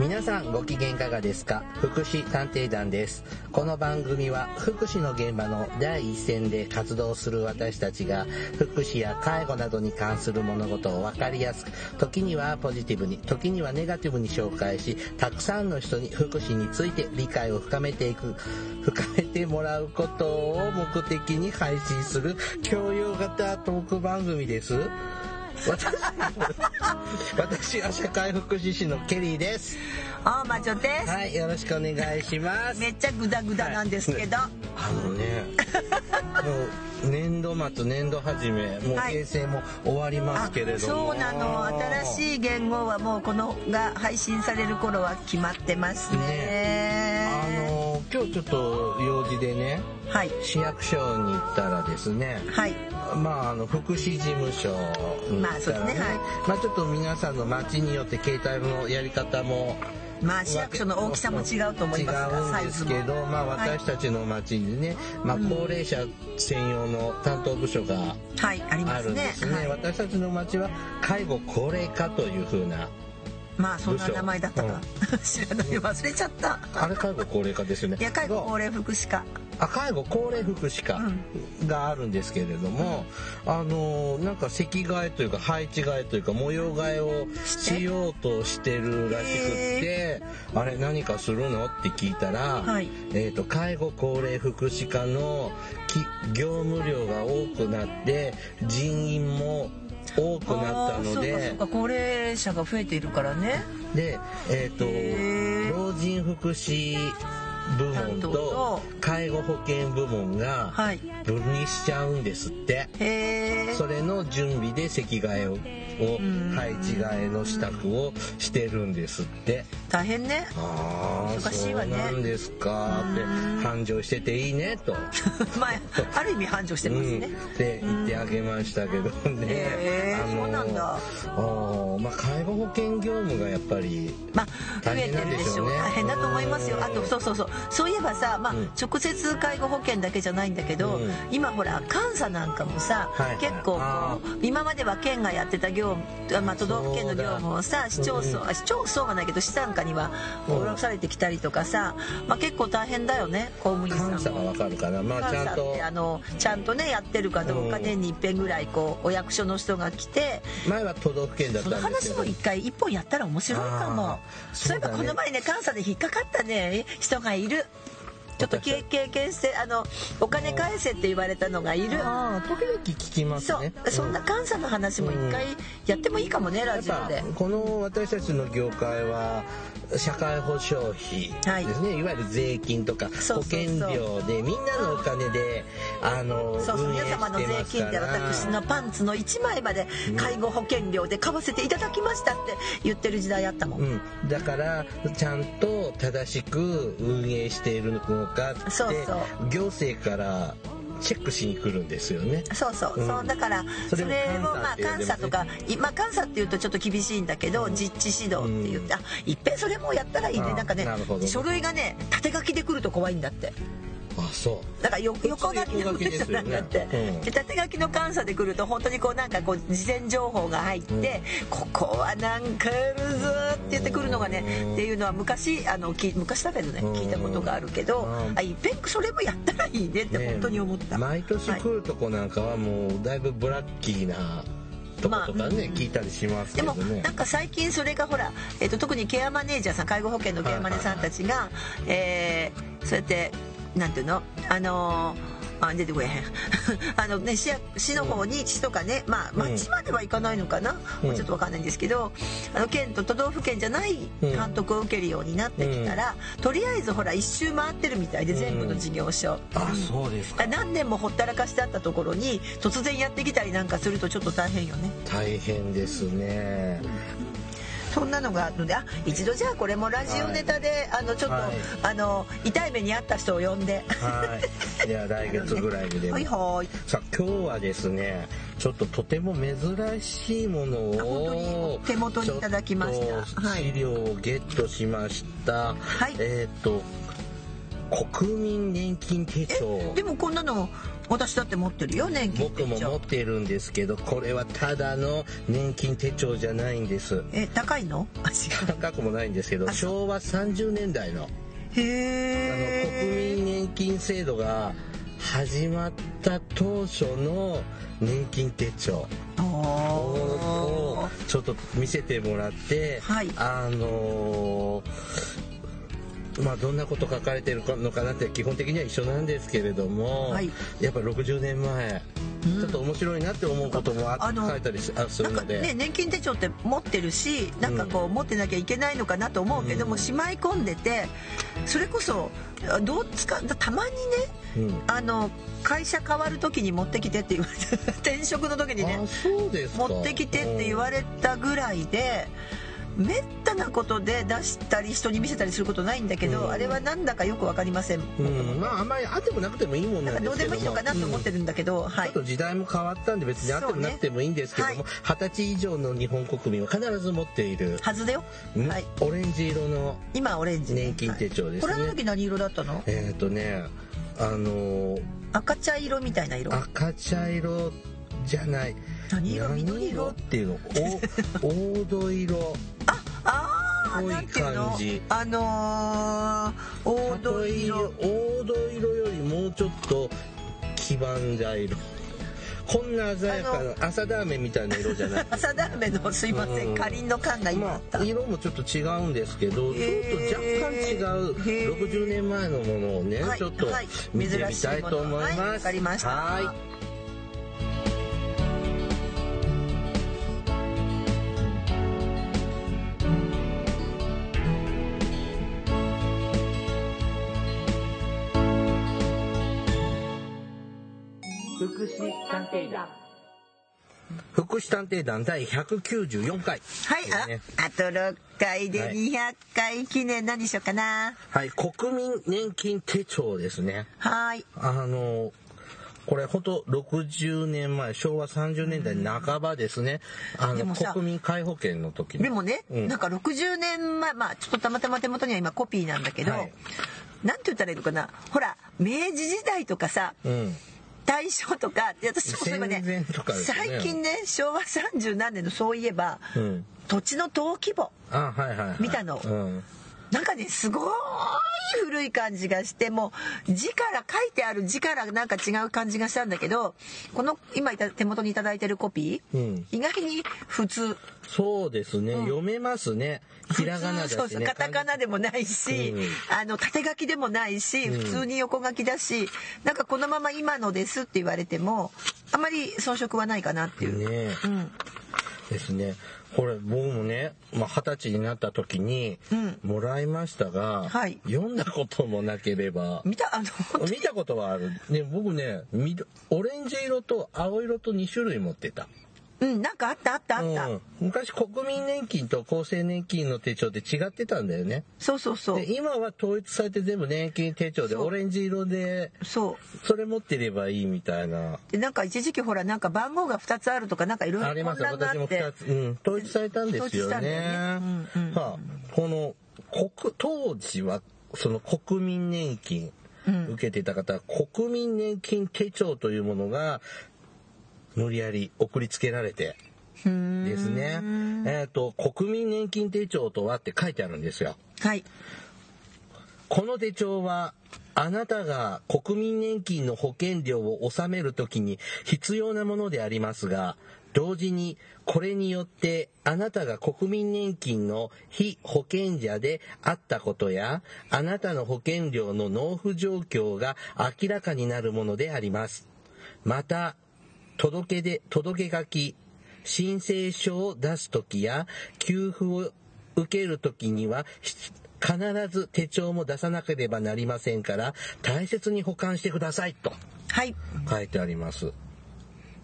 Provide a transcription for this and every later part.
皆さんご機嫌いかがですか？福祉探偵団です。この番組は福祉の現場の第一線で活動する私たちが福祉や介護などに関する物事をわかりやすく、時にはポジティブに、時にはネガティブに紹介し、たくさんの人に福祉について理解を深めていく、深めてもらうことを目的に配信する教養型トーク番組です。私私は社会福祉士のケリーです。あーまちょです、はい、よろしくお願いします。めっちゃグダグダなんですけど、あのね、もう年度末、年度始め、もうはい平成も終わりますけれども。そうなの。新しい言語はもうこのが配信される頃は決まってますね。あの今日ちょっと用事でね、はい。市役所に行ったらですね、はい。まあ、あの福祉事務所に行ったらね,、まあねはい。まあちょっと皆さんの町によって携帯のやり方もまあ市役所の大きさも違うと思います違うんですけど、まあ、はい。私たちの町にね、まあ、高齢者専用の担当部署がはいありまあるんすねですね。はい。私たちの町は介護高齢化というふうな、まあそんな名前だったか、知らない。忘れちゃった。あれ介護高齢化ですよね。いや介護高齢福祉課。あ介護高齢福祉課があるんですけれども、あのなんか席替えというか配置替えというか模様替えをしようとしてるらしくって、あれ何かするの？って聞いたら、はい。えっ、と介護高齢福祉課のき業務量が多くなって人員も多くなったのあーそうかでそうか。高齢者が増えているからね。でえっ、と老人福祉部門とと介護保険部門がはい。分離しちゃうんですって。へえそれの準備で席替えを配置替えの支度をしてるんですって。大変ね。ああ、忙しそういわね。なんですか。って繁盛してていいねと。まあある意味繁盛してますね、うん、って言ってあげましたけどね。へーそうなんだ。あーまあ介護保険業務がやっぱりまあ増えて大変なんるでしょう。ね大変だと思いますよ。うんあとそうそうそうそういえばさ、まあうん。直接介護保険だけじゃないんだけど、うん。今ほら監査なんかもさ、結構今までは県がやってた業務、まあ、都道府県の業務をさ市町村、あ市町村はないけど市参加には登録されてきたりとかさ、まあ、結構大変だよね公務員さんも。監査がわかるかな。まあちゃんと。監査ってあのちゃんとねやってるかどうかうん。年に一遍ぐらいこうお役所の人が来て。前は都道府県だっそのたんですけど。話も。一回一本やったら面白いかも。そういえばこの前ね監査で引っかかったね人がいる。ちょっと経経験してあのお金返せって言われたのがいる。時々聞きますそね。う。そんな監査の話も一回やってもいいかもねラやっぱジオで。この私たちの業界は社会保障費ですね、い、わゆる税金とか保険料でみんなのお金であのそうそう運営皆様の税金で私のパンツの1枚まで介護保険料で買わせていただきましたって言ってる時代あったもん。うん、だからちゃんと正しく運営しているのかって行政からチェックしに来るんですよね。そうそう、うん。そうだからそそれをまあ監査とかいまあ監査っていうとちょっと厳しいんだけど、実地指導って言って、あいっぺんそれもやったらいいね。あなんかね書類がね縦書きで来ると怖いんだってあそう。だからよ横書きの横書きですよね。なんだって、うん。で縦書きの監査で来ると本当にこうなんかこう事前情報が入って、ここはなんかやるぞって言ってくるのがね、うんっていうのは昔あのき昔だけどねうん。聞いたことがあるけど、うん。あいっぺんそれもやったらいいねって本当に思った、ね毎年はい来るとこなんかはもうだいぶブラッキーなとことかね、まあうん。聞いたりしますでもなんか最近それがほら、えっと特にケアマネージャーさん介護保険のケアマネさんたちが、えーそうやってなんていうの？あのーあ出てこえへん。あのね市や市の方に市とかねまあ町までは行かないのかな、うん。もうちょっとわかんないんですけどあの県と都道府県じゃない監督を受けるようになってきたら、とりあえずほら一周回ってるみたいで全部の事業所、あそうですか。何年もほったらかしてあったところに突然やってきたりなんかするとちょっと大変よね。大変ですねそんなのがあるのであ一度じゃあこれもラジオネタで、あのちょっと、はい。あの痛い目に遭った人を呼んで。はい。じゃあ来月ぐらいにでも はいはい。さあ今日はですねちょっととても珍しいものをに？手元にいただきました。はい。資料をゲットしました、はい。えっ、と国民年金手帳。でもこんなの私だって持ってるよ年金手帳。僕も持ってるんですけどこれはただの年金手帳じゃないんです。え高いの？高くもないんですけど昭和30年代の。あの国民年金制度が始まった当初の年金手帳。おをーちょっと見せてもらって、はい。あのーまあどんなこと書かれてるのかなって基本的には一緒なんですけれども、はい。やっぱ60年前、ちょっと面白いなって思うこともあ書いたりすなんかるので、ね年金手帳って持ってるしなんかこう持ってなきゃいけないのかなと思うけども、うん。しまい込んでてそれこそあどう使うたまにねうん。あの会社変わる時に持ってきてって言われて 転職の時にね持ってきてって言われたぐらいでめったなことで出したり人に見せたりすることないんだけど、うん。あれはなんだかよく分かりません、うん、まああんまりあってもなくてもいいもんななんどうでもいいのかなと思ってるん。だけど、はいちょっと時代も変わったんで別にあってもなくてもいいんですけどもね二十、歳以上の日本国民は必ず持っている、はずだよ。ん？はい。オレンジ色の今オレンジ。ね年金手帳ですね。はいこれの時何色だったの？えっ、とねあのー赤茶色みたいな色？赤茶色じゃない何色緑色っていうの？お 黄土色。ああ濃い感じ。あのー、黄土色。黄土色よりもうちょっと黄ばんだ色。こんな鮮やかな朝ラーメンみたいな色じゃない。朝ラーメンのすいませうんんかりんの缶が今あった、まあ、色もちょっと違うんですけど、ちょっと若干違うへー。60年前のものをね、はいちょっとはい。見てみたいと思います。珍しいはいわかりました偵団福祉探偵団第194回、はい、あ、ねあと6回ではい200回記念何しようかな。はい、国民年金手帳ですね。はい。あの、これ本当60年前、昭和30年代半ばですね。あの、でもさ国民皆保険の時にでもね、うんなんか60年前、まあちょっとたまたま手元には今コピーなんだけど、はいなんて言ったらいいのかな。ほら、明治時代とかさ、うん。大正とか、で私そういえばねね最近ね、昭和30何年のそういえば、うん。土地の登記簿。見たのうん。なんかね、すごい古い感じがして、もう字から書いてある字からなんか違う感じがしたんだけど、この今いた手元にいただいてるコピー、うん意外に普通。そうですね、読めますね。ひらがなだしね。そうそうカタカナでもないし、うんあの縦書きでもないしうん普通に横書きだし、なんかこのまま今のですって言われてもあまり遜色はないかなっていう、ねうん、ですね。これ僕もね、まあ二十歳になった時にうんもらいましたが、はい読んだこともなければ、見たあの 見たことはある。ね、僕ね、緑オレンジ色と青色と2種類持ってた。うんなんかあったあったあった、うん、昔国民年金と厚生年金の手帳って違ってたんだよね。そうそうそう。で今は統一されて全部年金手帳でオレンジ色でそう。それ持ってればいいみたいな。でなんか一時期ほらなんか番号が2つあるとかなんかいろいろあります私もって。2つ、うん、統一されたんですよね。よね。うんうん。はあ、この国当時はその国民年金うん。受けていた方は、国民年金手帳というものが無理やり送りつけられてですね。えっ、と国民年金手帳とはって書いてあるんですよ。はいこの手帳はあなたが国民年金の保険料を納めるときに必要なものでありますが、同時にこれによってあなたが国民年金の非保険者であったことや、あなたの保険料の納付状況が明らかになるものであります。また、届けで、届け書き、申請書を出すときや、給付を受けるときには、ひ必ず手帳も出さなければなりませんから、大切に保管してくださいとはい書いてあります。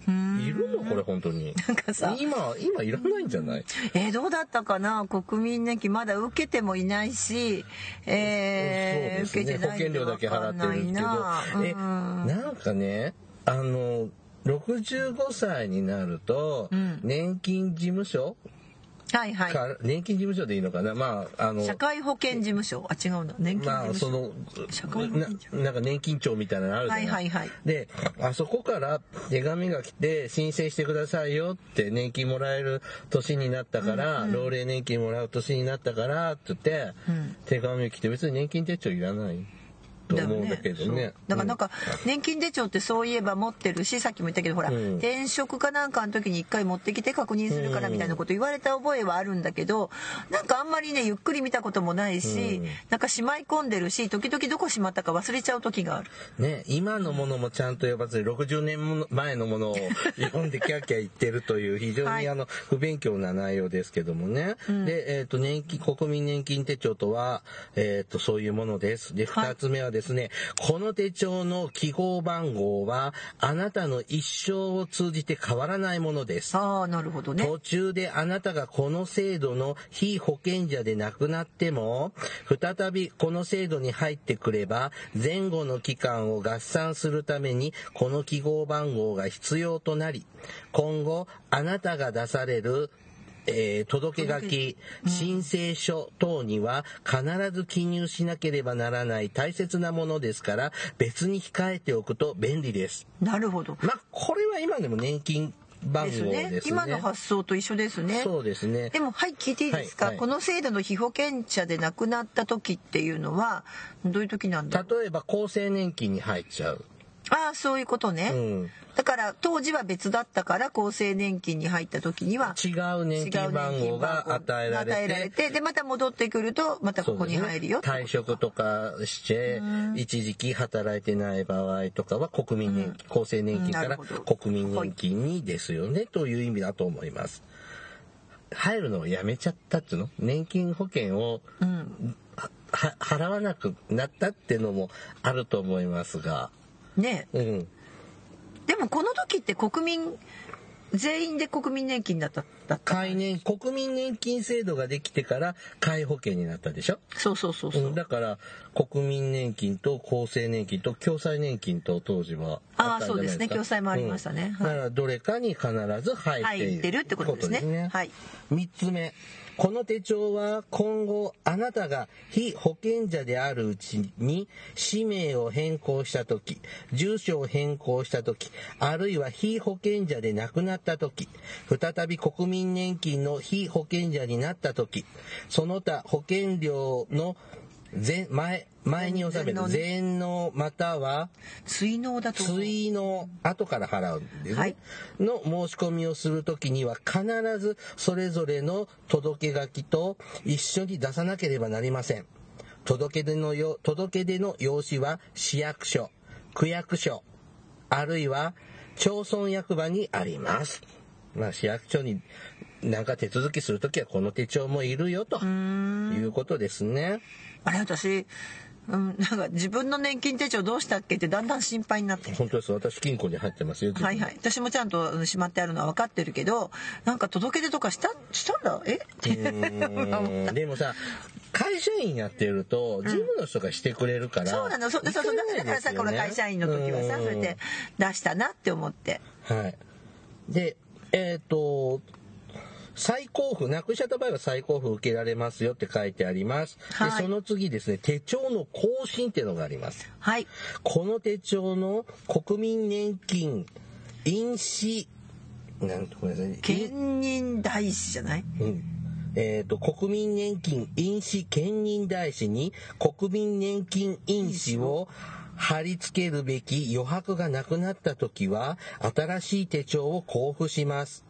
いるの？これ本当に。なんかさ今、今いらないんじゃない？えーどうだったかな？国民年金まだ受けてもいないし、えーね。受けてない保険料だけ払ってるけど。え、うんなんかね、あの、65歳になると、うん。年金事務所？はいはい。か年金事務所でいいのかな？まああの社会保険事務所？あ違うな。年金事まあ務所、その社会保険ななんか年金庁みたいなのあるじゃない,、はいはいはい。であそこから手紙が来て申請してくださいよって年金もらえる年になったから、老齢年金もらう年になったからって言って、うん。手紙来て別に年金手帳いらないと思うんだけどね。そう。だからなんか年金手帳ってそういえば持ってるしさっきも言ったけどほら、うん。転職かなんかの時に一回持ってきて確認するからみたいなこと言われた覚えはあるんだけどなんかあんまりねゆっくり見たこともないし、うん。なんかしまい込んでるし時々どこしまったか忘れちゃう時がある。ね、今のものもちゃんと呼ばずに60年前のものを読んでキャッキャ言ってるという非常はい。にあの不勉強な内容ですけどもね。で、えっ、と、年金、国民年金手帳とは、えっ、と、そういうものです。で、はい。二つ目はですね、この手帳の記号番号は、あなたの一生を通じて変わらないものです。ああなるほどね。途中であなたがこの制度の非保険者で亡くなっても、再びこの制度に入ってくれば、前後の期間を合算するために、この記号番号が必要となり、今後、あなたが出されるえー届け書き、申請書等には必ず記入しなければならない大切なものですから、別に控えておくと便利です。なるほど。まあ、これは今でも年金番です号ですね。ね。今の発想と一緒ですね。そうですね。でもはい聞いていいですか、はいはいこの制度の被保険者で亡くなった時っていうのはどういう時なんだ例えば厚生年金に入っちゃう。ああそういうことね、うん。だから当時は別だったから厚生年金に入った時には違う年金番号が与えられて。与えられてでまた戻ってくるとまたここに入るよね退職とかして、一時期働いてない場合とかは国民年金、厚生年金から国民年金にですよね、という意味だと思います。入るのをやめちゃったっていうの？年金保険を、はは払わなくなったっていうのもあると思いますが、ね。うん。でもこの時って国民全員で国民年金だっただった。会年、国民年金制度ができてから皆保険になったでしょ？そうそうそうそう、うん、だから国民年金と厚生年金と共済年金と当時はあーったんじゃないそうですね。か共済もありましたね。はい。うんだからどれかに必ず入っている。入ってるってことですね。はい。3つ目この手帳は今後あなたが非保険者であるうちに氏名を変更したとき住所を変更したときあるいは非保険者で亡くなったとき再び国民年金の非保険者になったときその他保険料の前前前に納める前前納または追納だと追の後から払うんですね、はい。の申し込みをするときには必ずそれぞれの届け書きと一緒に出さなければなりません。届け出のよ届け出の用紙は市役所区役所あるいは町村役場にあります。まあ市役所になんか手続きするときはこの手帳もいるよということですね。あれ私、うん、なんか自分の年金手帳どうしたっけってだんだん心配になって本当です。私金庫に入ってますよ。はいはい。私もちゃんとうんしまってあるのは分かってるけどなんか届け出とかしたしたんだ？え？っでもさ会社員やってると事務の人がしてくれるから、そうなの。そうそう。そうだだからさこの会社員の時はさうん。それで出したなって思って。はい。でえっ、と再交付なくしちゃった場合は再交付受けられますよって書いてあります、はい。でその次ですね手帳の更新っていうのがあります。はい。この手帳の国民年金印紙なんとごめんなさい。ね兼任大使じゃない？うん。えー、と国民年金印紙兼任大使に国民年金印紙を貼り付けるべき余白がなくなった時は新しい手帳を交付します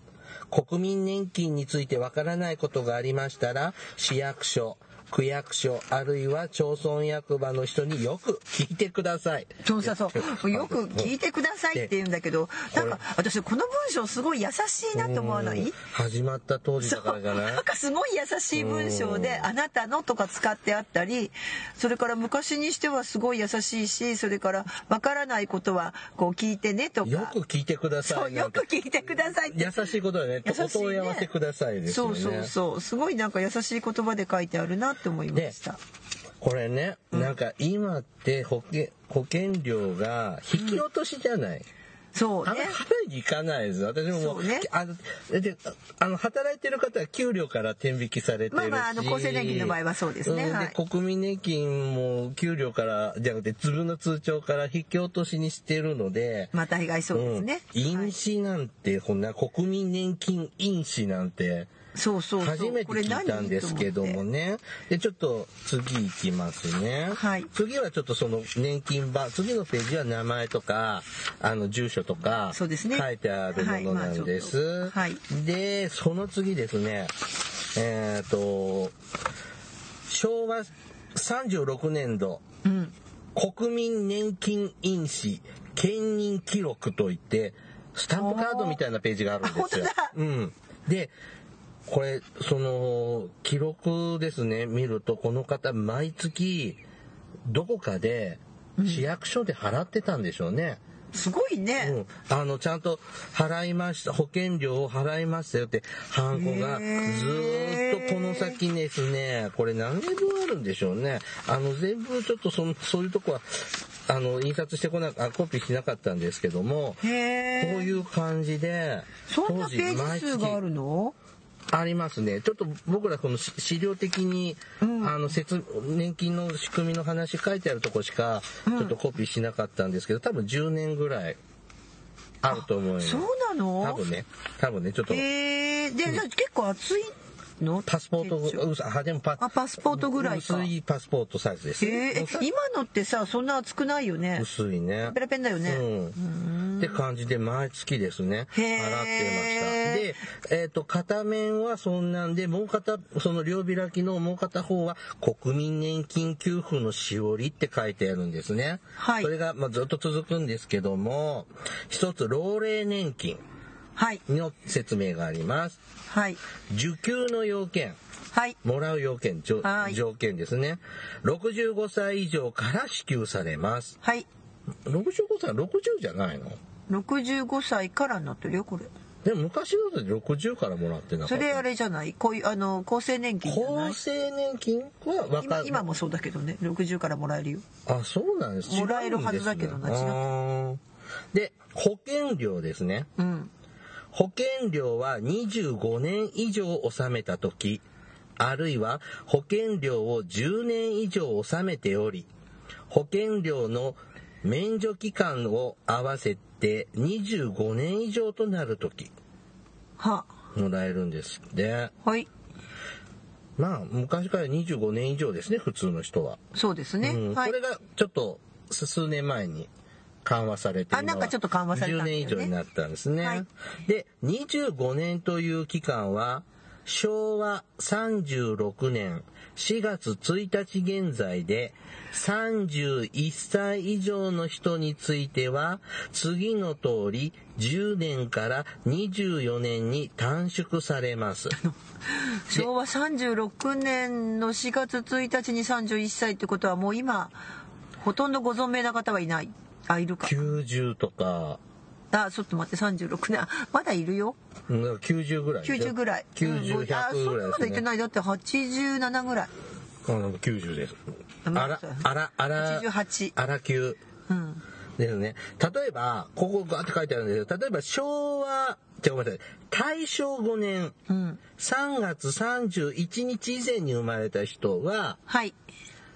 国民年金についてわからないことがありましたら市役所区役所あるいは町村役場の人によく聞いてください。そうそうそう。よく聞いてくださいって言うんだけどなんか私この文章すごい優しいなと思わない始まった当時だから。じゃないなんかすごい優しい文章で「あなたの」とか使ってあったりそれから昔にしてはすごい優しいしそれから「わからないことはこう聞いてね」とか。よく聞いてください。なんてく聞いてください優しいことだね優しいね。お問い合わせくださいですよね。そうそうそう。すごいなんか優しい言葉で書いてあるなって思いました。これね、なんか今って保険保険料が引き落としじゃない、そうね。払いに行かないです。私ももそうね。あの、で、あの、働いてる方は給料から天引きされてるし。まあまああの厚生年金の場合はそうですね。ん。はい。で、国民年金も給料から、じゃなくて自分の通帳から引き落としにしてるので、まあ大概そうですね、うん、印紙なんて、こんな国民年金印紙なんて、そうそうそう。初めて聞いたんですけどもね。で、ちょっと次行きますね。はい。次はちょっとその年金版、次のページは名前とか、あの、住所とか、そうですね。書いてあるものなんです。はいで、その次ですね、えっ、と、昭和36年度、うん。国民年金印紙兼任記録といってスタンプカードみたいなページがあるんですよ。うん、でこれその記録ですね。見るとこの方毎月どこかで市役所で払ってたんでしょうね。すごいね、うん、あのちゃんと払いました保険料を払いましたよってハンコがずっとこの先ですね。これ何年分あるんでしょうね。あの全部ちょっとそのそういうとこはあの印刷してこなあコピーしなかったんですけどもこういう感じでそんなページ数があるの？ありますね。ちょっと僕らこのし資料的に、うん。あの、説、年金の仕組みの話書いてあるとこしか、ちょっとコピーしなかったんですけど、多分10年ぐらいあると思います。そうなの？多分ね、多分ね、ちょっと、へえで、じゃあ結構厚いの？パスポート、あ、でもパあパスポートぐらいか。薄いパスポートサイズです。へえ今のってさそんな厚くないよね。薄いね。ペラペンだよね、うん。って感じで毎月ですね、払ってました。で、えっ、と、片面はそんなんで、もう片、その両開きのもう片方は国民年金給付のしおりって書いてあるんですね。はいそれが、まあ、ずっと続くんですけども、一つ、老齢年金はいの説明があります。はい受給の要件。はいもらう要件、条件ですね。65歳以上から支給されます。はい65歳、60じゃないの？65歳からになってるよこれ。でも昔だと60からもらってなかった。それあれじゃない？こういうあの厚生年金じゃない？厚生年金は分かる。今今もそうだけどね。60からもらえるよ。あ、そうなんです。もらえるはずだけどな違うんですね。あー。で、保険料ですね。うん。保険料は25年以上納めた時、あるいは保険料を10年以上納めており、保険料の免除期間を合わせて25年以上となる時、は。もらえるんですって。はい。まあ、昔から25年以上ですね、普通の人は。そうですね、うん。はい。これがちょっと数年前に緩和されてあなんかちょっと緩和されたん10だよね。年以上になったんですね。はい。で25年という期間は昭和36年4月1日現在で31歳以上の人については次の通り10年から24年に短縮されます。昭和36年の4月1日に31歳ってことはもう今ほとんどご存命な方はいないあいるか90とか、あちょっと待って36年。あまだいるよ。うん90ぐらいでしょ。90ぐらい。90、うんあ100そんぐらいですね。なまだいって。ない。だって87ぐらい。うん、90です。あまあら、あら、あら、88あら級う。ん。ですね。例えば、ここガーって書いてあるんですけど、例えば昭和、じゃごめんなさい、大正5年、うん。3月31日以前に生まれた人は、はい。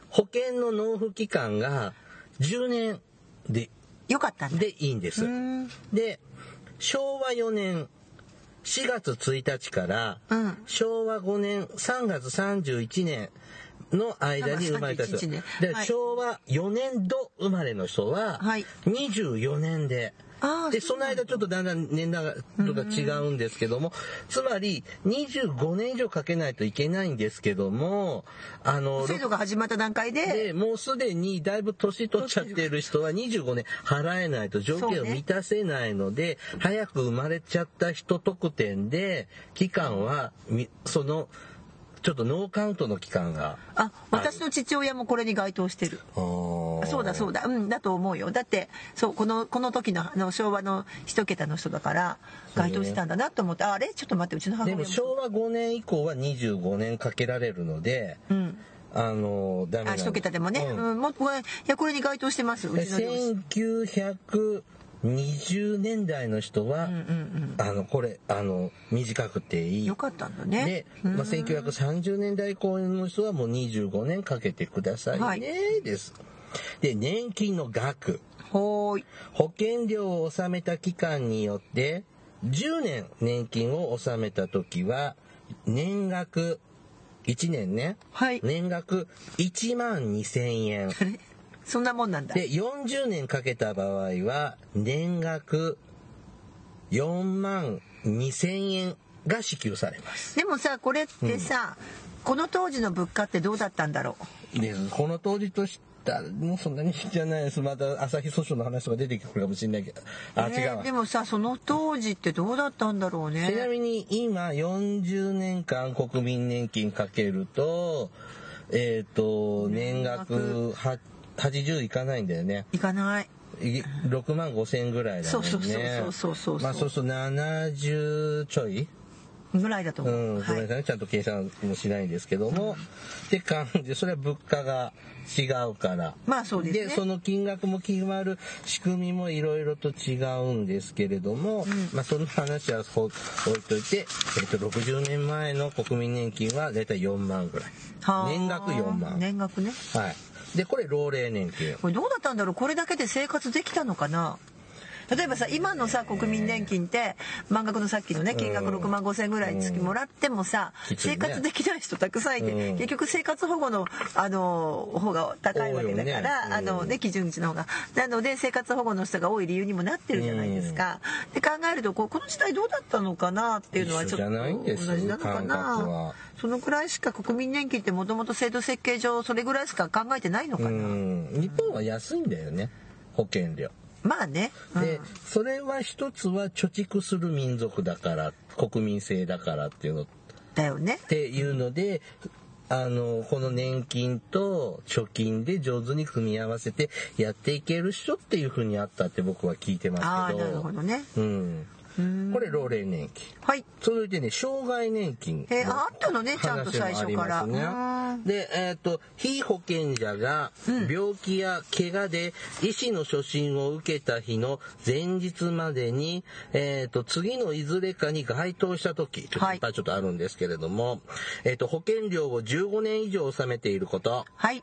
保険の納付期間が10年で、よかったんだ。でいいんです。う。ん。で、昭和4年4月1日から、うん。昭和5年3月31年の間に生まれた人。331年。で、はい。昭和4年度生まれの人ははい、24年で、で、その間ちょっとだんだん年代がとか違うんですけども、つまり25年以上かけないといけないんですけども、あの、制度が始まった段階でで、もうすでにだいぶ年取っちゃってる人は25年払えないと条件を満たせないので、早く生まれちゃった人特典で、期間は、みその、ちょっとノーカウントの期間が。あ私の父親もこれに該当してる。そうだそうだ。だうんだと思うよ。だってそうこのこの時のあの昭和の一桁の人だから該当してたんだなと思って。ああれ？ちょっと待ってうちの母で親も。も昭和5年以降は25年かけられるので、うん。あの、ダメなんあ一桁でもね、うん。うんもうこれいやこれに該当してますうちの両親20年代の人は、うんうんあのこれあの短くていい。うんよかったんだね。で、まあ、1930年代以降の人はもう25年かけてくださいね、はい。です。で年金の額。ほーい。保険料を納めた期間によって10年年金を納めた時は年額1年ね。はい。年額1万2000円そんなもんなんだ。で40年かけた場合は年額4万2000円が支給されます。でもさこれってさ、この当時の物価ってどうだったんだろでこの当時としたらもうそんなにじゃないです。また朝日訴訟の話とか出てくるかもしれないけど。あ、ね違うわ。でもさその当時ってどうだったんだろうね。ちなみに今40年間国民年金かけるとえっ、と年額。は80いかないんだよね。いかない。い6万5千円ぐらいだもんね。そうそうそうそうそうそうまあそうすると70ちょい。ぐらいだと思う、うん、ごめんなはいさいね、ちゃんと計算もしないんですけども、って感じそれは物価が違うから。まあそうですね。その金額も決まる仕組みもいろいろと違うんですけれども、まあその話はほ置いといて、えっと、60年前の国民年金はだいたい4万ぐらい。はあ。年額4万。年額ね。はい。で、これ老齢年金。これどうだったんだろう？これだけで生活できたのかな？例えばさ今のさ国民年金って満額のさっきのね金額6万5千円ぐらい月もらってもさ、ね生活できない人たくさんいて、うん結局生活保護のあの方が高いわけだから、ねうんあのね基準値の方がなので生活保護の人が多い理由にもなってるじゃないですか。で考えるとこの時代どうだったのかなっていうのはちょっと同じなのかな。そのくらいしか国民年金ってもともと制度設計上それぐらいしか考えてないのかな。うん。日本は安いんだよね。保険料。まあね。うんで、それは一つは貯蓄する民族だから国民性だからっていうのっだよね。ていうのであのこの年金と貯金で上手に組み合わせてやっていける人っていうふうにあったって僕は聞いてますああなるけどほどね。うん、うんこれ老齢年金。はい。続いてね障害年金えーああったのねちゃんと最初から。でえっ、と被保険者が病気や怪我で医師の初診を受けた日の前日までに、えっと次のいずれかに該当した時ちょっとはい。いっぱいちょっとあるんですけれども、えっと保険料を15年以上納めていること。はい。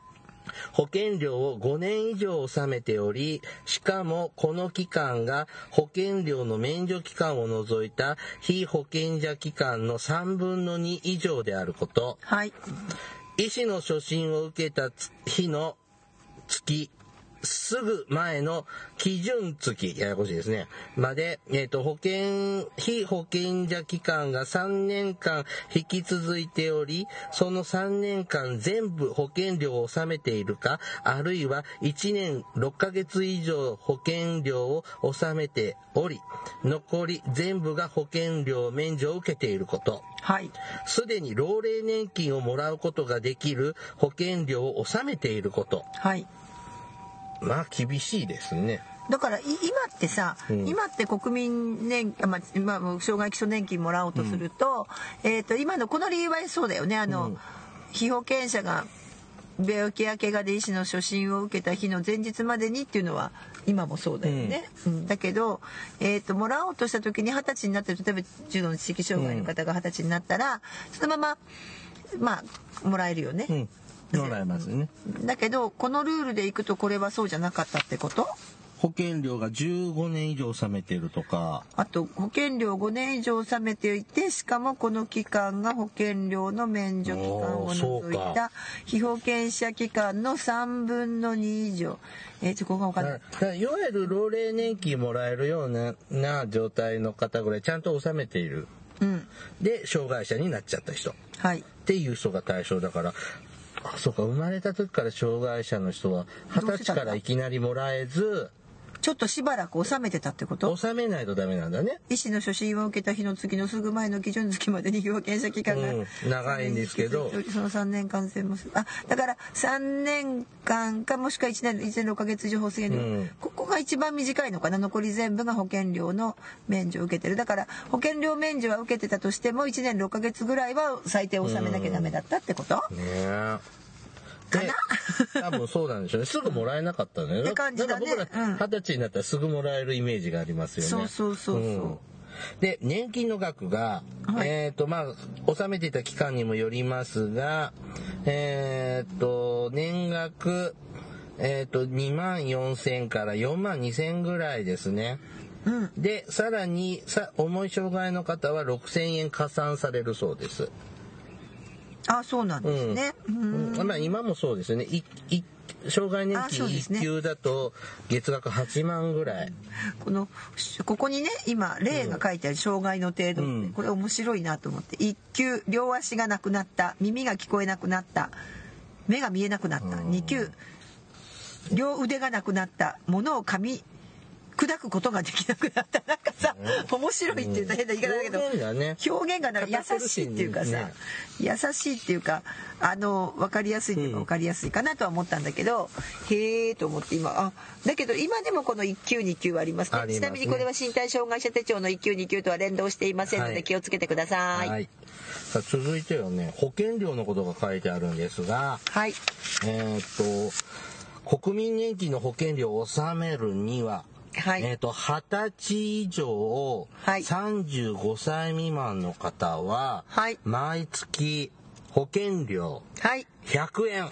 保険料を5年以上納めており、しかもこの期間が保険料の免除期間を除いた非保険者期間の3分の2以上であること、はい。医師の初診を受けた日の月、すぐ前の基準月、ややこしいですね。まで、えっ、と、保険、非保険者期間が3年間引き続いており、その3年間全部保険料を納めているか、あるいは1年6ヶ月以上保険料を納めており、残り全部が保険料免除を受けていること。はい。すでに老齢年金をもらうことができる保険料を納めていること。はい。まあ厳しいですね。だからい今ってさ、うん。今って国民年あまあまあ、障害基礎年金もらおうとすると,、えー、と今のこの理由はそうだよね。あの、うん。被保険者が病気や怪我で医師の初診を受けた日の前日までにっていうのは今もそうだよね。うん。だけど、えー、ともらおうとした時に二十歳になって例えば重度の知識障害の方が二十歳になったら、そのまままあもらえるよね。うん。もらえますね。だけどこのルールでいくとこれはそうじゃなかったってこと？保険料が15年以上納めてるとか、あと保険料5年以上納めていてしかもこの期間が保険料の免除期間を除いかた被保険者期間の3分の2以上えー、ちょここが分かんないいわゆる老齢年金もらえるようなな状態の方ぐらいちゃんと納めている。うんで、障害者になっちゃった人。っはいていう人が対象だから、あ、そうか、生まれた時から障害者の人は、二十歳からいきなりもらえず、ちょっとしばらく納めてたってこと？納めないとダメなんだね。医師の初診を受けた日の次のすぐ前の基準月までに被保険者期間が、うん。長いんですけど。その3年間全部すあだから3年間かもしくは1年 ,1 年6ヶ月以上保険料、うん。ここが一番短いのかな？残り全部が保険料の免除を受けてる。だから保険料免除は受けてたとしても1年6ヶ月ぐらいは最低納めなきゃダメだったってこと、ねえかなで多分そうなんでしょうね。すぐもらえなかったね。って感じだね僕らうん二十歳になったらすぐもらえるイメージがありますよね。そうそうそうそうんで、年金の額が、はいえっ、と、まあ、納めていた期間にもよりますが、えっ、と、年額、えっ、と、2万4千から4万2千ぐらいですね。うんで、さらに、さ、重い障害の方は6千円加算されるそうです。あそうなんですね、うん。まあ今もそうですよね。いい障害年金ですね。一級だと月額8万ぐらい。このここにね今例が書いてある障害の程度うん。これ面白いなと思って一級両足がなくなった耳が聞こえなくなった目が見えなくなったうん。二級両腕がなくなった物を噛み砕くことができなくなった。なんかさ面白いって言うと変な言い方だけど表現がなんか優しいっていうかさ、ね。優しいっていうかあの分かりやすいっていうかうん。分かりやすいかなとは思ったんだけど、へえと思って今あだけど今でもこの1級2級はありますね。ちなみにこれは身体障害者手帳の1級2級とは連動していませんのはい。で気をつけてください。はい。さあ続いてはね、保険料のことが書いてあるんですが、はい。えーっと、国民年金の保険料を納めるには、はい。えーっと、20歳以上、はい35歳未満の方は、はい毎月保険料はい。100円。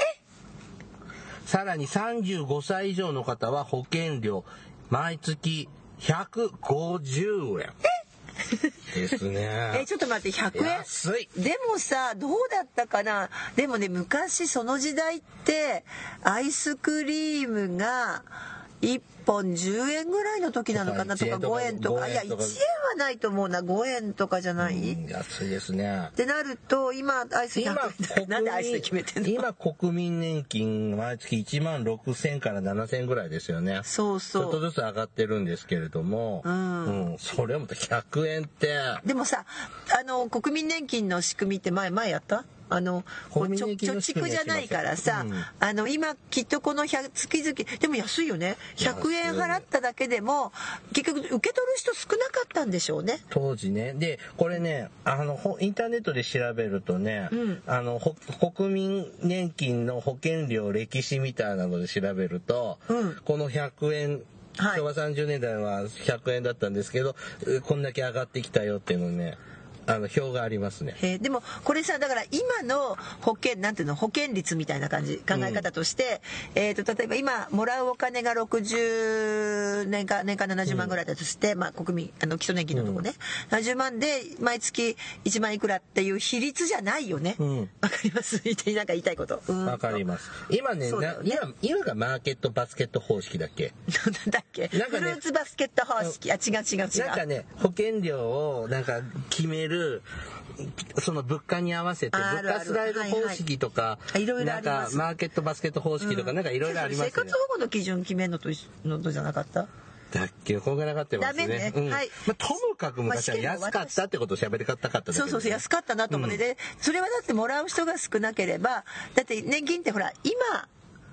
さらに35歳以上の方は保険料毎月150円。ですね。えちょっと待って100円？安い。でもさどうだったかな？でもね昔その時代ってアイスクリームが1本10円ぐらいの時なのかなとかとか。5円とか。5いや1円はないと思うな。5円とかじゃない、うん安いですね。っ。てなると今アイス今100円 なんでアイスで決めてんの？今国民年金毎月1万6千から7千ぐらいですよね。そうちょっとそうずつ上がってるんですけれども、うん。うん。それも100円って、でもさあの国民年金の仕組みって前前やった？あの貯蓄じゃないからさ、うん。あの今きっとこの100月々でも安いよね。100円払っただけでも結局受け取る人少なかったんでしょうね。当時ね。で、これね、あの、ほインターネットで調べるとね、うん。あの、ほ国民年金の保険料歴史みたいなので調べると、うん。この100円、はい。昭和30年代は100円だったんですけど、えこんだけ上がってきたよっていうのね、あの、表がありますね。へえでもこれさだから今の保険なんていうの保険率みたいな感じ考え方として、えー、と例えば今もらうお金が60年か年間70万ぐらいだとして、まあ、国民あの基礎年金のとこね、70万で毎月1万いくらっていう比率じゃないよね。わ、うん。かります？なんか言いたいこと。うん。わかります。今ねね。今、今がマーケットバスケット方式だっけ？なんだっけ？なんかねフルーツバスケット方式。あ違う違う違う。なんかね、保険料をなんか決める、その物価に合わせて、物価スライド方式とか、なんかマーケットバスケット方式とか、なんかいろいろありますよね。生活。保護の基準決めるのとのとじゃなかった？だっけ、こんがらがってますね。ね。うん。はい。まあ、ともかく昔は安かったってことを喋りたかっただけそうそうそう安かったなと思って、でそれはだってもらう人が少なければだって年金ってほら今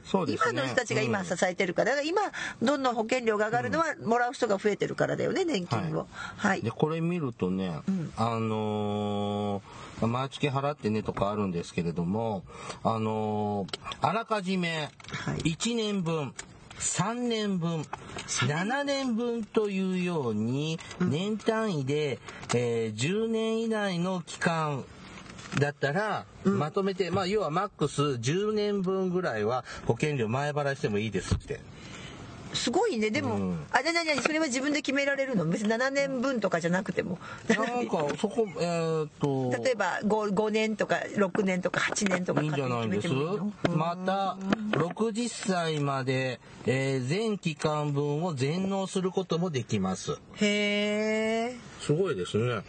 そうですね。今の人たちが今支えてるから、だから今どんどん保険料が上がるのはもらう人が増えてるからだよね年金を。はい、でこれ見るとね、あのー毎月払ってねとかあるんですけれども、あのーあらかじめはい。1年分、3年分、7年分。というように、年単位で、えー10年以内の期間だったら、まとめて、まあ、要はマックス10年分ぐらいは保険料前払いしてもいいですって。すごいね。でも、うん。あれ何何それは自分で決められるの？別に7年分とかじゃなくても。なんか、そこ、えーっと、例えば 5, 5年とか6年とか8年とかいいんじゃないんです？また60歳まで、えー全期間分を全納することもできます。へえすごいですね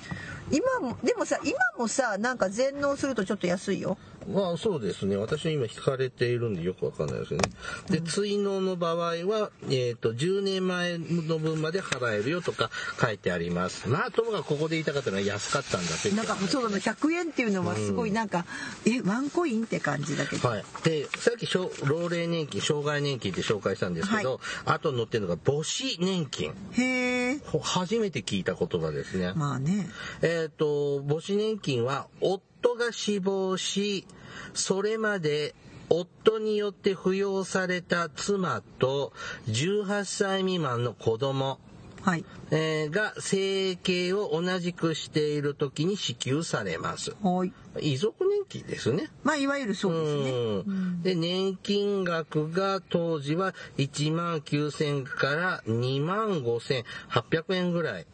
今もでもさ今もさなんか全農するとちょっと安いよ。まあそうですね。私今引かれているんでよくわかんないですよね。で追納の場合は、えー、と10年前の分まで払えるよとか書いてあります。まあともかくここで言いたかったのは安かったんだってなんかそうなの100円っていうのはすごいなんか、えワンコインって感じだけど、はい、でさっきしょ老齢年金障害年金って紹介したんですけど、あと載ってるのが母子年金。へえほ初めて聞いた言葉ですね、まあね。えっ、と母子年金は夫が死亡しそれまで夫によって扶養された妻と18歳未満の子供、はい。えーが生計を同じくしている時に支給されます。はい。遺族年金ですね。まあいわゆるそうですね。うん。で年金額が当時は1万9000から2万5800円ぐらい。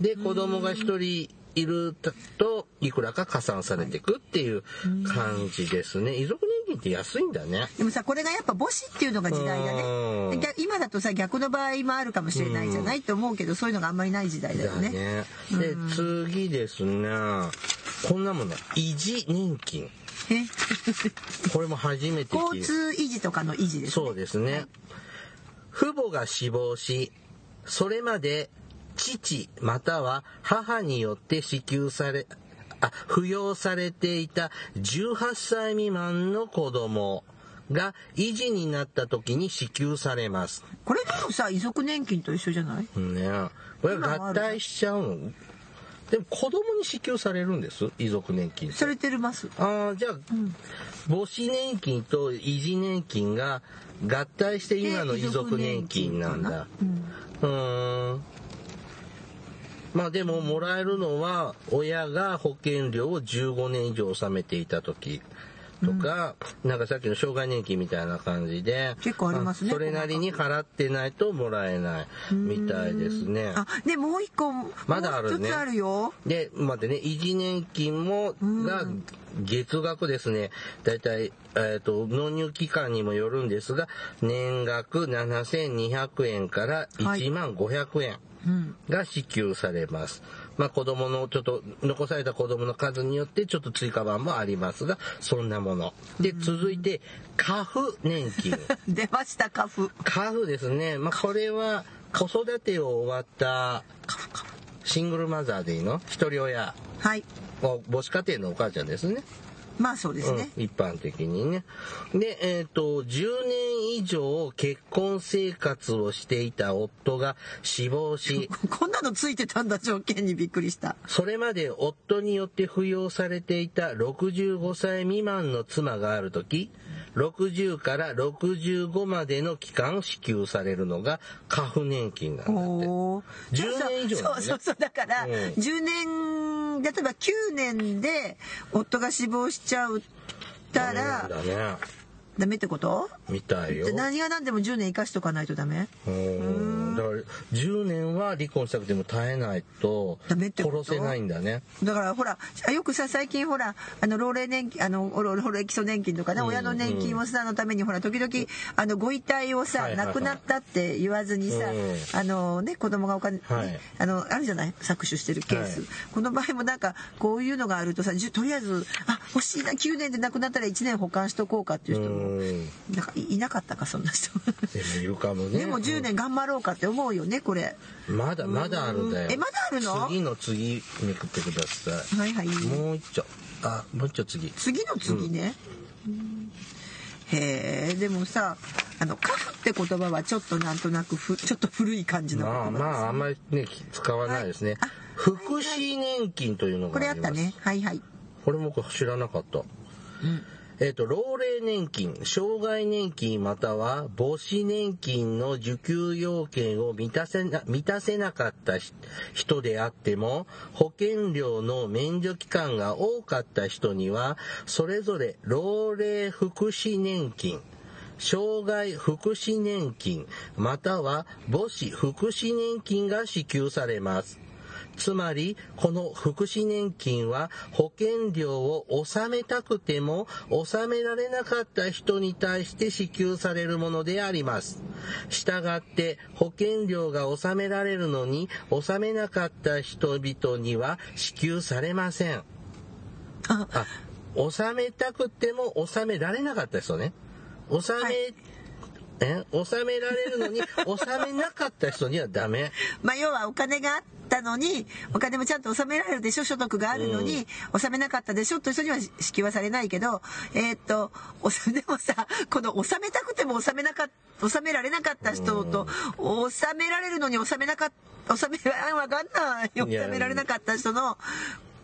で子供が1人いるといくらか加算されていくっていう感じですね。遺族年金って安いんだね。でもさこれがやっぱ母子っていうのが時代だうん。ね今だとさ逆の場合もあるかもしれないじゃないと思うけどそういうのがあんまりない時代だよだね。ねで次ですね。こんなもの維持年金。え？これも初めて交通維持とかの維持ですねそうですね。父母が死亡し、それまで父または母によって支給され、あ、扶養されていた18歳未満の子供が維持になった時に支給されます。これでもさ遺族年金と一緒じゃない？ねこれ合体しちゃうのでも子供に支給されるんです？遺族年金されてるます。ああじゃあ、母子年金と維持年金が合体して今の遺族年金なんだ。うーんまあでももらえるのは親が保険料を15年以上納めていた時とか、なんかさっきの障害年金みたいな感じで結構ありますねそれなりに払ってないともらえないみたいですね。あでもう一個まだあるね。あるよ。で、待ってね、維持年金も、が、月額ですね、だいたい、えっ、と、納入期間にもよるんですが、年額7200円から1万500円。うんが支給されます。まあ子供の、ちょっと、残された子供の数によってちょっと追加版もありますが、そんなもの。で、続いて、家父年金。出ましたカフ家父ですね。まあこれは、子育てを終わった、シングルマザーでいいの？一人親。はいお母子家庭のお母ちゃんですね。まあそうですね、うん、一般的にね。で、えっ、と、10年以上結婚生活をしていた夫が死亡し、こんなのついてたんだ条件にびっくりしたそれまで夫によって扶養されていた65歳未満の妻があるとき、60から65までの期間支給されるのが家父年金なんだって。おー。10年以上ね。そうそうそう。だから、うん。10年例えば9年で夫が死亡しちゃったらだね。ダメってこと？みたいよ。で何が何でも10年生かしとかないとダメ？うん。だから10年は離婚したくても耐えないとダメってこと？殺せないんだね。だからほらよくさ最近ほらあの老齢年金あの老老齢基礎年金とかね、うん。親の年金をさのためにほら時々あのご遺体をさ、はいはいはい。亡くなったって言わずにさ、うん。あのね子供がお金、ねはい。あのあるじゃない？搾取してるケース、はい。この場合もなんかこういうのがあるとさとりあえずあ欲しいな9年で亡くなったら1年保管しとこうかっていう人も、うんなんかいいなかったかそんな人でもいるかもね。でも10年頑張ろうかって思うよねこれまだまだあるんだよ。えまだあるの？次の次めくってください。はいはいもう一丁。あ、もう一丁次。次の次ね、へえでもさあの「カフ」って言葉はちょっとなんとなくふちょっと古い感じの言葉です、まあまああんまりね使わないですね。はいあ福祉年金というのこれあったがあります。ねはいはいこれ僕知らなかった。えっ、と、老齢年金、障害年金または母子年金の受給要件を満たせな満たせなかった人であっても、保険料の免除期間が多かった人には、それぞれ老齢福祉年金、障害福祉年金、または母子福祉年金が支給されます。つまり、この福祉年金は保険料を納めたくても納められなかった人に対して支給されるものであります。したがって、保険料が納められるのに納めなかった人々には支給されません。ああ、納めたくても納められなかった人ね。納め、はいえ？納められるのに納めなかった人にはダメ。まあ要はお金があったのにお金もちゃんと納められるでしょ所得があるのに、納めなかったでしょという人には支給はされないけどえーっと でもさこの納めたくても納めなか納められなかった人と納められるのに納めなかった納めわかんない納められなかった人の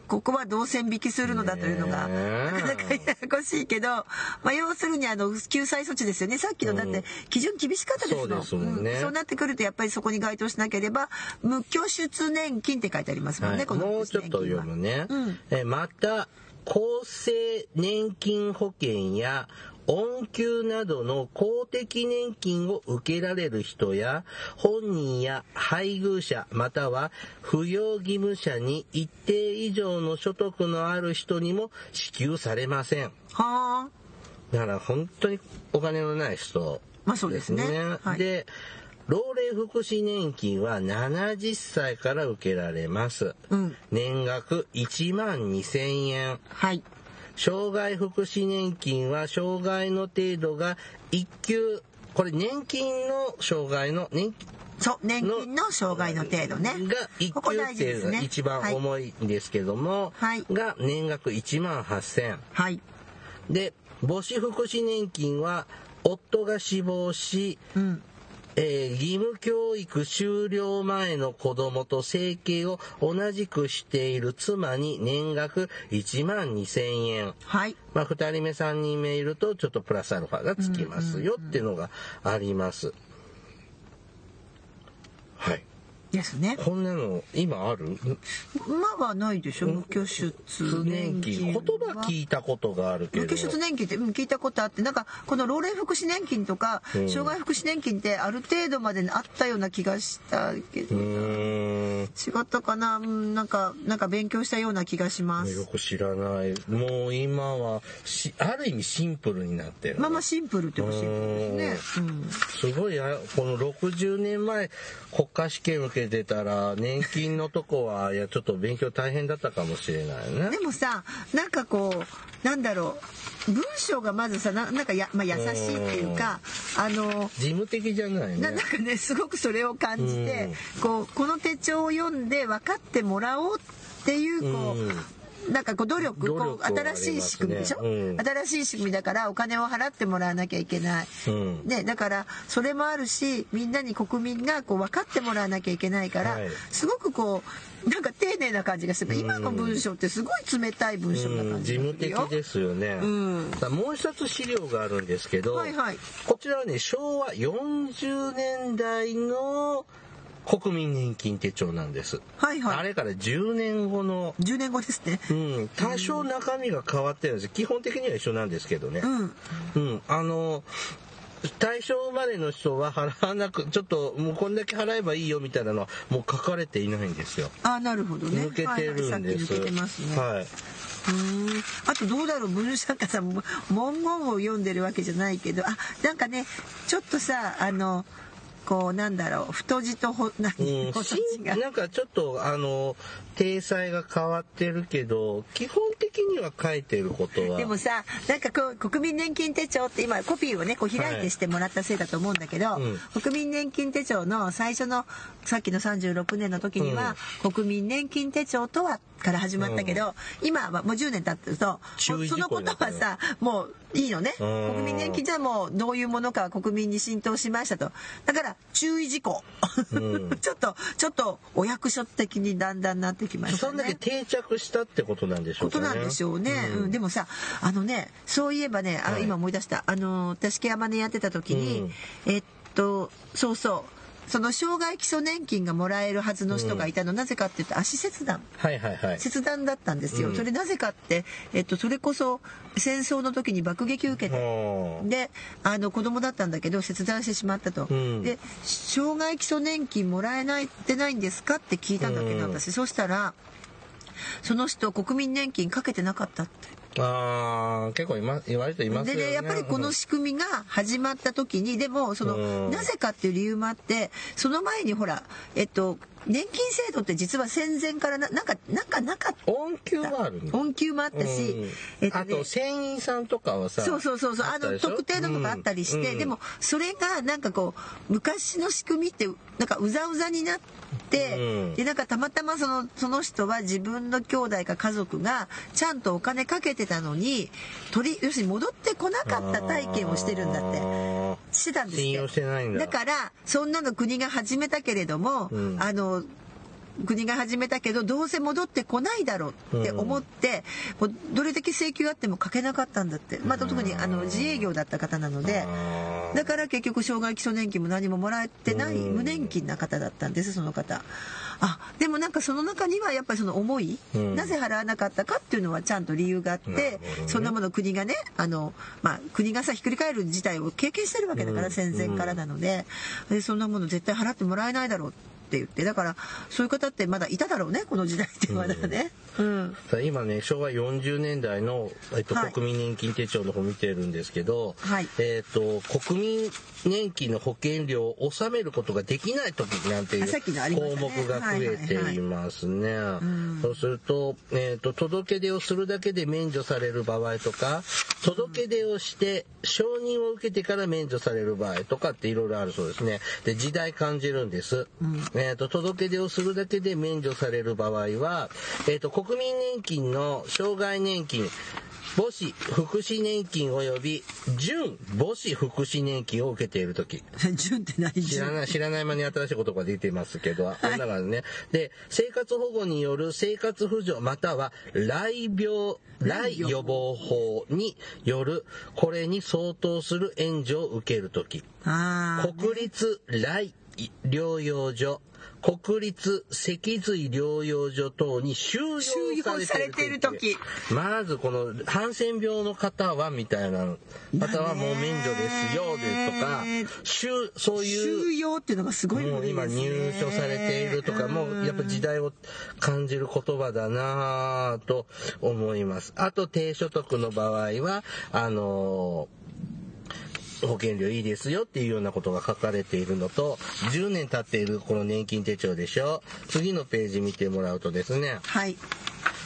ここはどう線引きするのだというのが、なかなかややこしいけど、まあ、要するにあの救済措置ですよね。さっきのだって基準厳しかったですもん,、そうですもんね。うん。そうなってくるとやっぱりそこに該当しなければ無拠出年金って書いてありますもんね、はい、このもうちょっと読む。ね。うん。えまた、厚生年金保険や恩給などの公的年金を受けられる人や本人や配偶者または扶養義務者に一定以上の所得のある人にも支給されません。はあだから本当にお金のない人まあそうですねはいで、老齢福祉年金は70歳から受けられます。うん年額1万2000円。はい障害福祉年金は障害の程度が1級、これ年金の障害の、年金そう年金の障害の程度ね。が1ここ級っ大事ですね。ていうのが一番重いんですけども、はい。が年額1万8000。はい。で、母子福祉年金は夫が死亡し、うんえー義務教育終了前の子供と生計を同じくしている妻に年額1万2000円。はいまあ、2人目3人目いるとちょっとプラスアルファがつきますよっていうのがあります。はい。ですね。こんなの今ある？今はないでしょ？無拠出年年金。金言葉聞いたことがあるけど。無拠出年金って、うん、聞いたことあってなんかこの老齢福祉年金とか、うん。障害福祉年金ってある程度まであったような気がしたけど。違ったかな、うん、なんかなんか勉強したような気がします。よく知らない。もう今はし、ある意味シンプルになってる。まあまあシンプルってほしいですね、うん、すごいあこの60年前国家試験受けてたら年金のとこはいやちょっと勉強大変だったかもしれないねで。もさなんかこうなんだろう文章がまずさななんかや、まあ、優しいっていうかあの事務的じゃないねななん。かねすごくそれを感じて、こうこの手帳を読んで分かってもらおうっていうこう、なんかこう努力努力こう新しい仕組みでしょ、うん。新しい仕組みだからお金を払ってもらわなきゃいけない、うん。ね、だからそれもあるしみんなに国民がこう分かってもらわなきゃいけないから、はい。すごくこうなんか丁寧な感じがする、今の文章ってすごい冷たい文章なうん。感じ事務的。ですよね。うん。もう一つ資料があるんですけど、はいはい。こちらはね昭和40年代の国民年金手帳なんです。はいはいあれから10年後の10年後ですね。うん、多少中身が変わってるんです基本的には一緒なんですけどね。うん。うん、あの、大正生まれの人は払わなく、ちょっともうこんだけ払えばいいよみたいなのはもう書かれていないんですよ。あなるほどね。抜けてるんです。はいはい、さっき抜けてますね。はい。うーんあとどうだろう文作家さんも文言を読んでるわけじゃないけどあなんかねちょっとさあのこうなんだろう太字とほ何、うん、なんかちょっとあの体裁が変わってるけど基本的には書いてることは。でもさなんかこう国民年金手帳って今コピーをねこう開いてしてもらったせいだと思うんだけど、うん。国民年金手帳の最初のさっきの36年の時には、国民年金手帳とはから始まったけど、今はもう10年経ってるとそのことはさもういいのね。うん。国民年金じゃもうどういうものかは国民に浸透しましたと。だから注意事項、うん。ちょっとちょっとお役所的にだんだんなってきましたね。そんだけ定着したってことなんでしょうかね。ことなんでしょうね、うん。うん。でもさあのねそういえばねあ、はい。今思い出した。あの私ケアマネやってた時に、うん。えっとそうそうその障害基礎年金がもらえるはずの人がいたの、なぜかっていうと足切断。はいはいはい。切断だったんですよ、うん。それなぜかって、えっと、それこそ戦争の時に爆撃受けてはあであの子供だったんだけど切断してしまったと、うん。で障害基礎年金もらえないってないんですかって聞いたんだけど、うん。私。そしたらその人国民年金かけてなかったってあ、結構いま、言われていますよね。でねやっぱりこの仕組みが始まった時にでもそのなぜかっていう理由もあってその前にほらえっと年金制度って実は戦前からななんかなんかなかった音級がある恩給もあったし、うん。えっとねあと船員さんとかはさそうそうそうそうあの特定のとかあったりして、うん。でもそれがなんかこう昔の仕組みってなんかうざうざになって、うん。でなんかたまたまそのその人は自分の兄弟か家族がちゃんとお金かけてたのに取り要するに戻ってこなかった体験をしてるんだって。あしてたんですって。信用してないんだからそんなの国が始めたけれども、うん。あの国が始めたけどどうせ戻ってこないだろうって思って、もうどれだけ請求あってもかけなかったんだって、また特にあの自営業だった方なのでだから結局障害基礎年金も何ももらえてないうん。無年金な方だったんですその方。あでもなんかその中にはやっぱりその思い、うん。なぜ払わなかったかっていうのはちゃんと理由があっなて、ね。そんなもの国がねあの、まあ、国がさひっくり返る事態を経験してるわけだから、うん。戦前からなので。でそんなもの絶対払ってもらえないだろうって言ってだからそういう方ってまだいただろうねこの時代ってまだね。うん。さあ今ね昭和40年代の、えっとはい。国民年金手帳の方見てるんですけど、はい。えっと国民年金の保険料を納めることができない時なんていう項ね目が増えていますね。んそうすると,、えっと届け出をするだけで免除される場合とか届け出をして承認を受けてから免除される場合とかっていろいろあるそうですね。で時代感じるんです。えっと届け出をするだけで免除される場合は、えっと国民年金の障害年金母子福祉年金及び準母子福祉年金を受けている時。順って何知らない、知らない間に新しい言葉が出てますけど、だからね。で、生活保護による生活扶助または来病、来予防法による、これに相当する援助を受けるとき、あー。国立来療養所、国立脊髄療養所等に収容さされている時。まずこのハンセン病の方はみたいな方はもう免除ですよですとか収そういう収容っていうのがすごいもう今入所されているとかもうやっぱ時代を感じる言葉だなぁと思います。あと低所得の場合はあの保険料いいですよっていうようなことが書かれているのと10年経っているこの年金手帳でしょ次のページ見てもらうとですねはい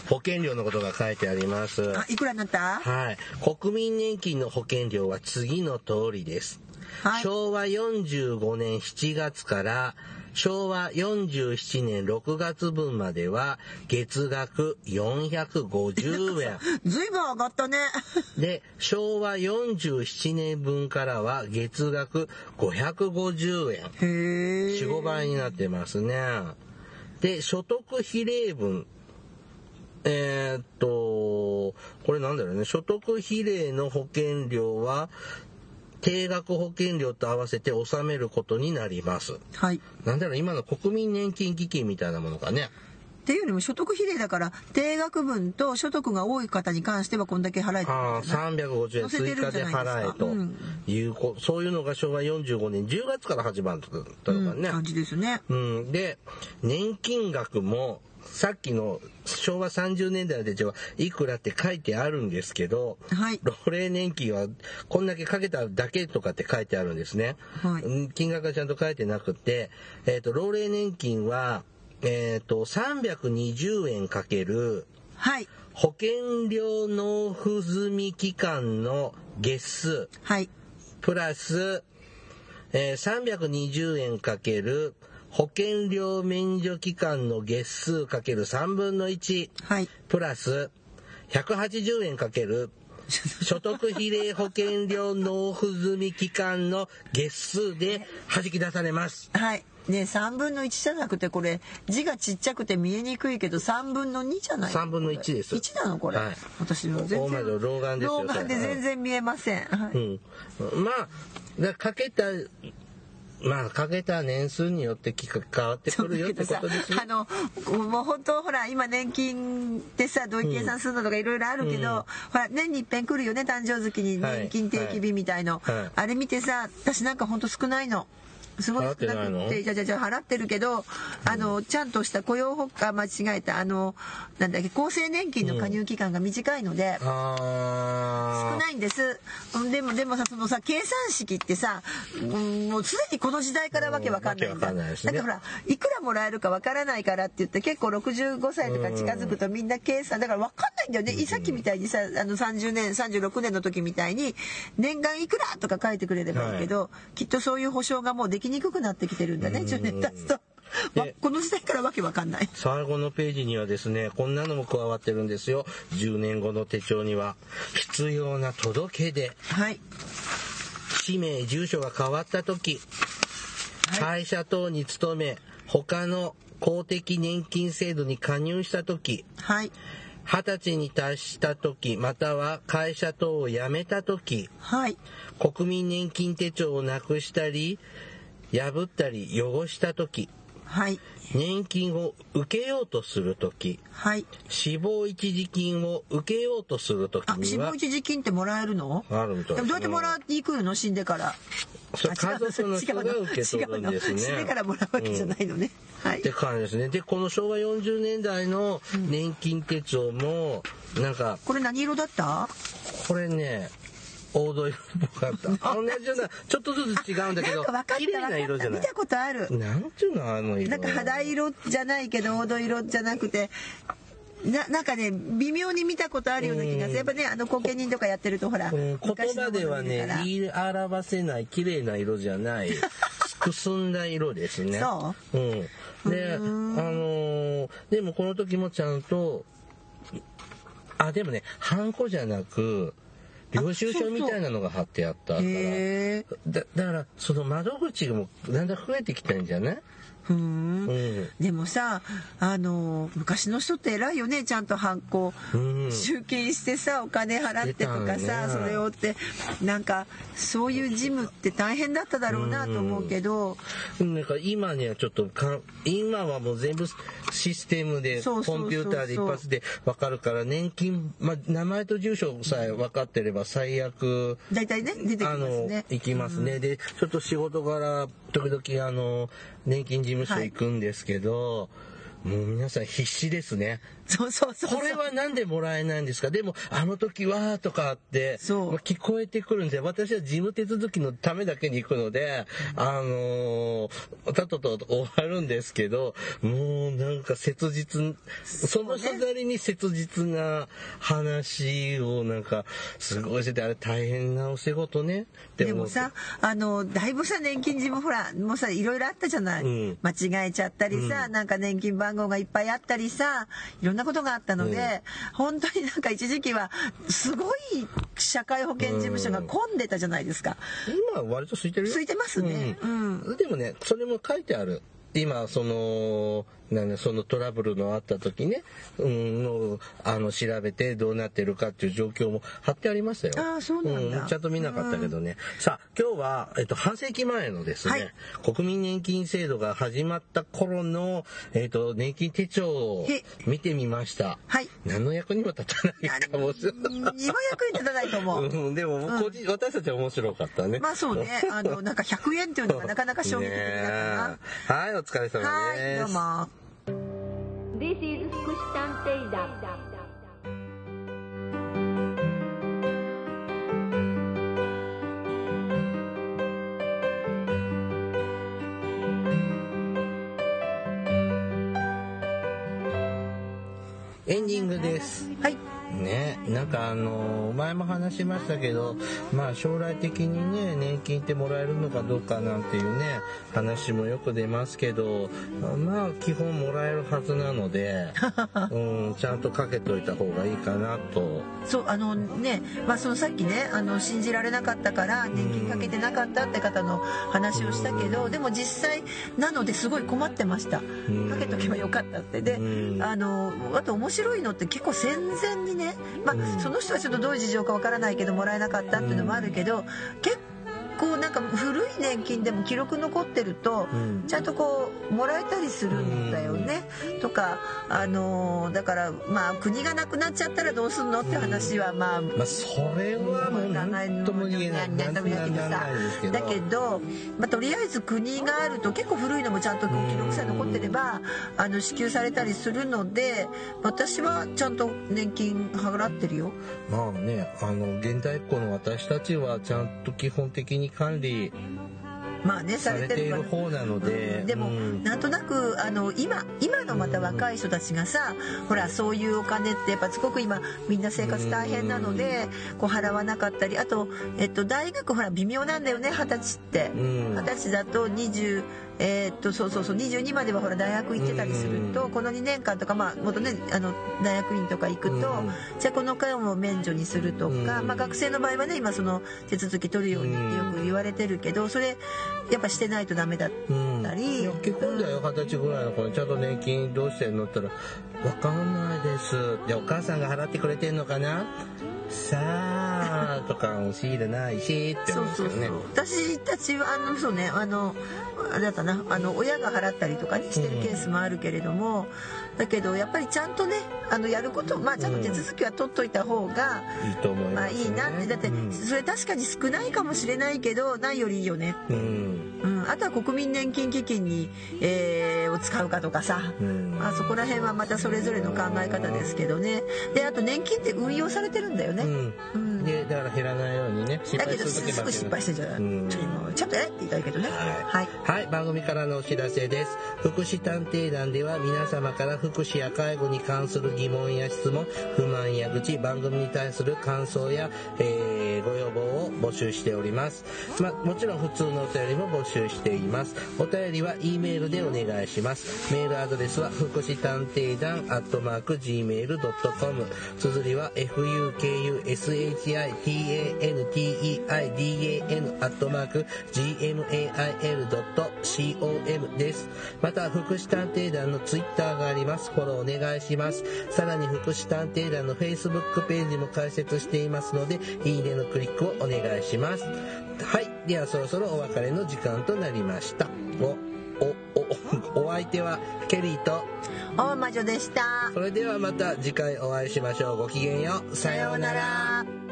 保険料のことが書いてあります。あいくらになった？はい。国民年金の保険料は次の通りです。はい昭和45年7月から昭和47年6月分までは月額450円。ずいぶん上がったね で、昭和47年分からは月額550円。へえ4、5倍になってますね。で、所得比例分。えーっと、これなんだろうね。所得比例の保険料は、定額保険料と合わせて納めることになります。はい。なんだろう、今の国民年金基金みたいなものかね。っていうよりも所得比例だから定額分と所得が多い方に関してはこんだけ払えてるああ、んじゃない350円追加で払えと。うん。いうこ、そういうのが昭和45年10月から始まったのかね。うん感じですね。うん、で年金額もさっきの昭和30年代の手帳はいくらって書いてあるんですけどはい。老齢年金はこんだけかけただけとかって書いてあるんですね、はい。うん金額がちゃんと書いてなくて、えー、と老齢年金は、えー、と320円かけるはい。保険料納付済み期間の月数はい。プラス、えー320円かける保険料免除期間の月数かける3分の1はい。プラス180円かける。所得比例保険料納付済み期間の月数で弾き出されます。はい。ね3分の1じゃなくてこれ字がちっちゃくて見えにくいけど3分の2じゃない3分の1です。1なのこれ、はい。私も全然老眼ですよ老眼で全然見えません、はい。うん。まあ、だかけた、まあ、かけた年数によって変わってくるよってことですね。あ。のもう本当ほら今年金ってさ同期計算するのとかいろいろあるけど、うん。ほら年に一遍来るよね誕生月にはい。年金定期日みたいの、はい。はい。あれ見てさ私なんか本当少ないの。すごい少な払ってないくの？てじゃじゃじゃ払ってるけどあのちゃんとした雇用保険間違えたあのなんだっけ厚生年金の加入期間が短いので、あ少ないんです。うんでもでもさそのさ計算式ってさ、うんもうすでにこの時代からわけわかんないんだだからほらいくらもらえるかわからないからって言って結構65歳とか近づくとみんな計算だからわかんないんだよね、さっきみたいにさあの30年36年の時みたいに年間いくらとか書いてくれればいいけど、きっとそういう保証がもうできにくくなってきてるんだね10年経つと。この時代からわけわかんない。最後のページにはですね、こんなのも加わってるんですよ。10年後の手帳には。必要な届け出、はい。氏名、住所が変わった時、はい会社等に勤め、他の公的年金制度に加入した時はい二十歳に達した時または会社等を辞めた時はい国民年金手帳をなくしたり破ったり汚した時はい。年金を受けようとする時はい。死亡一時金を受けようとする時には亡一時金ってもらえるの？あるみたいですね。どうやってもらいに来るの？死んでから。それ家族の人が受け取るんですね。死んでからもらうわけじゃないのね、はい。って感じですね。で、この昭和40年代の年金手帳も、なんか、これ何色だった？これね、黄土色っぽかった。同じような、ちょっとずつ違うんだけどなんか分かっ、た綺麗な色じゃない見た。ことあるなんていうのあの色。なんか肌色じゃないけど黄土色じゃなくてななんかね微妙に見たことあるような気がするやっぱねあの後見人とかやってるとほら、うん言葉ではね、言い表せない綺麗な色じゃない、くすんだ色ですね。。そううん。で、あのーでもこの時もちゃんと、あ、でもね、ハンコじゃなく、領収書みたいなのが貼ってあったから。だだから、その窓口もだんだん増えてきてるんじゃない？うん。でもさあの昔の人って偉いよねちゃんとハン集金してさお金払ってとかさ、ね。それをって。なんかそういう事務って大変だっただろうなと思うけど、なんか今にはちょっとか今はもう全部システムでコンピューターで一発で分かるから年金、まあ、名前と住所さえ分かってれば最悪大体ね出てきますね。行きますね、でちょっと仕事柄時々あの年金事務所行くんですけど、もう皆さん必死ですね。そうそうそう。これはなんでもらえないんですか？でも、あの時は、とかって、そう。まあ聞こえてくるんで、私は事務手続きのためだけに行くので、あのー、たっとと終わるんですけど、もうなんか切実、その人なりに切実な話をなんか、すごいしてて、あれ大変なお仕事ね？でもさあのだいぶさ年金事務ほらもうさいろいろあったじゃない、うん。間違えちゃったりさ、なんか年金番号がいっぱいあったりさいろんなことがあったので、本当になんか一時期はすごい社会保険事務所が混んでたじゃないですか、今は割と空いてるよ。空いてますねうん。でもね、それも書いてある。今、その、そのトラブルのあった時ね、うん、の、あの、調べてどうなってるかっていう状況も貼ってありましたよ。あーそうなんだちゃんと見なかったけどね。さあ、今日は、えっと、半世紀前のですね、はい国民年金制度が始まった頃の、えっと、年金手帳をへ見てみました。はい何の役にも立たないかもしれない。今役に立たないと思う、うん、でも、個人私たちは面白かったね。まあそうねあのなんか100円っていうのがなかなか衝撃的だったな、はい、お疲れ様です。はいどうも This is 福祉探偵団。エンディングです。はいね、なんかあの前も話しましたけど、まあ将来的にね年金ってもらえるのかどうかなんていうね話もよく出ますけど、まあ基本もらえるはずなので、うんちゃんとかけといた方がいいかなと。そうあのね、まあ、そのさっきねあの信じられなかったから年金かけてなかったって方の話をしたけどでも実際なのですごい困ってました。ん。かけとけばよかったって。でうん。あのあと面白いのって結構戦前にね、まあ、その人はちょっとどういう事情かわからないけどもらえなかったっていうのもあるけど結構なんか古い年金でも記録残ってるとうん。ちゃんとこうもらえたりするんだよね。とかあのだからまあ国がなくなっちゃったらどうすんのって話はまあまあそれはもう何とも言えない。けど。だけど、まあ、とりあえず国があると結構古いのもちゃんと記録さえ残ってればあの支給されたりするので私はちゃんと年金払ってるよ。まあね、あの現代っ子の私たちはちゃんと基本的に管理まあねさされてる方なので、うん。でも、うん。なんとなくあの今今のまた若い人たちがさほらそういうお金ってやっぱすごく今みんな生活大変なのでこう払わなかったりあと、えっと、大学ほら微妙なんだよね二十歳って。うん。二十歳だと20えーっとそうそうそう22まではほら大学行ってたりするとこの2年間とかまあもっとねあの大学院とか行くとうん。じゃあこの間を免除にするとかうん。まあ学生の場合はね今その手続き取るようにってよく言われてるけどそれやっぱしてないとダメだうんったり、いや結婚だよ二十歳ぐらいの子にちゃんと年金どうしてんのって言ったら「わかんないです」でお母さんが払ってくれてんのかな？さあとか教えないしってそうそうそう、思う。んですよね私たちはあのそうねあのあれだったなあの親が払ったりとかにしてるケースもあるけれども、だけどやっぱりちゃんとねあのやることまあちゃんと手続きは取っといた方が、いいと思います、ね、いいなって。だってうん。それ確かに少ないかもしれないけどないよりいいよね、うん。うん、あとは国民年金基金に、えーを使うかとかさ、うん。まあ、そこら辺はまたそれぞれの考え方ですけどね。であと年金って運用されてるんだよね、うん。うん。でだから減らないようにね失だけど敗すぐ失敗してんじゃない、うん。ちょもうちゃんとやれって言いたいけどね。はい、はい、番組からのお知らせです。福祉探偵団では皆様から福祉や介護に関する疑問や質問、不満や愚痴、番組に対する感想や、えーご要望を募集しております。まあ、もちろん普通のお便りも募集しています。お便りは E メールでお願いします。メールアドレスは福祉探偵団アットマーク Gmail.com。綴りは fukushitanteidan アットマーク gmail.com です。また、福祉探偵団のツイッターがあります。フォローお願いします。さらに、福祉探偵団の Facebook ページも開設していますので、いいねのクリックをお願いします。はい。では、そろそろお別れの時間となりました。お、お、お、お相手はケリーと、大魔女でしたそれではまた次回お会いしましょう。ごきげんよう。さようなら。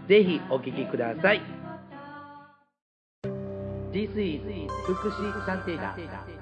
ぜひお聞きください。This is 福祉探偵団。